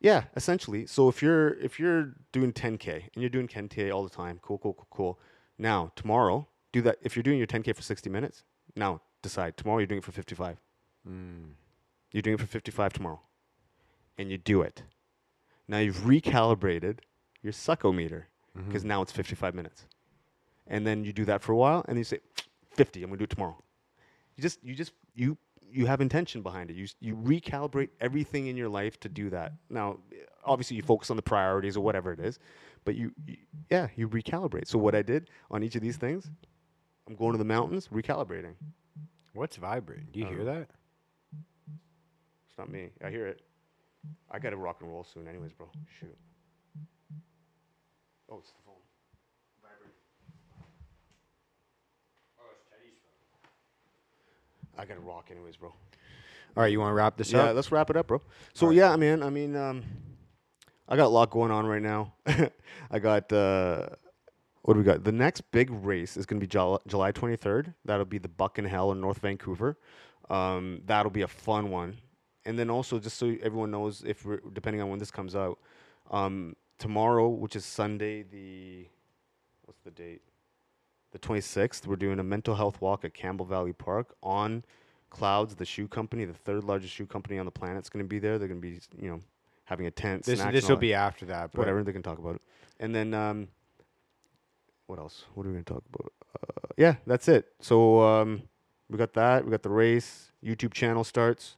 yeah, essentially. So if you're if you're doing 10k and you're doing 10k all the time, cool, cool, cool, cool. Now tomorrow, do that. If you're doing your 10k for 60 minutes, now decide tomorrow you're doing it for 55. Mm. You're doing it for 55 tomorrow, and you do it. Now you've recalibrated your suckometer because mm-hmm. now it's 55 minutes, and then you do that for a while, and you say 50. I'm gonna do it tomorrow. You just you just you you have intention behind it. You you recalibrate everything in your life to do that. Now, obviously, you focus on the priorities or whatever it is, but you, you yeah you recalibrate. So what I did on each of these things, I'm going to the mountains, recalibrating. What's vibrating? Do you hear Uh, that? It's not me. I hear it. I got to rock and roll soon, anyways, bro. Shoot. Oh, it's the phone. Vibrate. Oh, it's Teddy's phone. I got to rock, anyways, bro. All right, you want to wrap this up? Yeah, up? let's wrap it up, bro. So Alright. yeah, I mean, I mean, um, I got a lot going on right now. [LAUGHS] I got uh, what do we got? The next big race is going to be Jul- July 23rd. That'll be the Buckin' Hell in North Vancouver. Um, that'll be a fun one. And then also, just so everyone knows, if we're, depending on when this comes out, um, tomorrow, which is Sunday, the what's the date? The 26th, we're doing a mental health walk at Campbell Valley Park on Clouds, the shoe company, the third largest shoe company on the planet, is going to be there. They're going to be, you know, having a tent. This this will be after that. But whatever they can talk about it. And then um, what else? What are we to talk about? Uh, yeah, that's it. So um, we got that. We got the race. YouTube channel starts.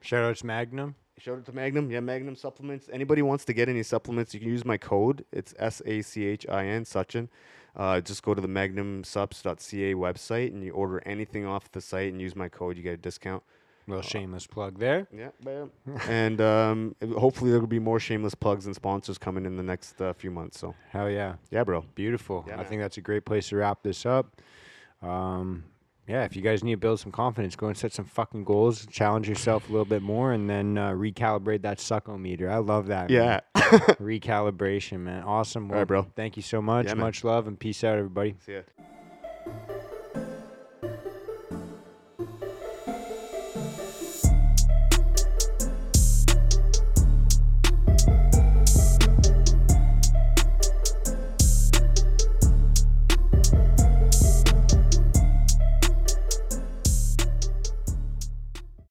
Shout out to Magnum. Shout out to Magnum. Yeah, Magnum supplements. Anybody wants to get any supplements, you can use my code. It's S A C H I N, Sachin. Uh, just go to the magnumsups.ca website and you order anything off the site and use my code. You get a discount. Little shameless plug there. Yeah, bam. and um, hopefully there will be more shameless plugs and sponsors coming in the next uh, few months. So Hell yeah. yeah, bro. Beautiful. Yeah, I man. think that's a great place to wrap this up. Um, yeah, if you guys need to build some confidence, go and set some fucking goals, challenge yourself a little bit more, and then uh, recalibrate that suckometer. I love that. man. Yeah. [LAUGHS] [LAUGHS] Recalibration, man. Awesome. All right, bro. Thank you so much. Yeah, much love and peace out, everybody. See ya.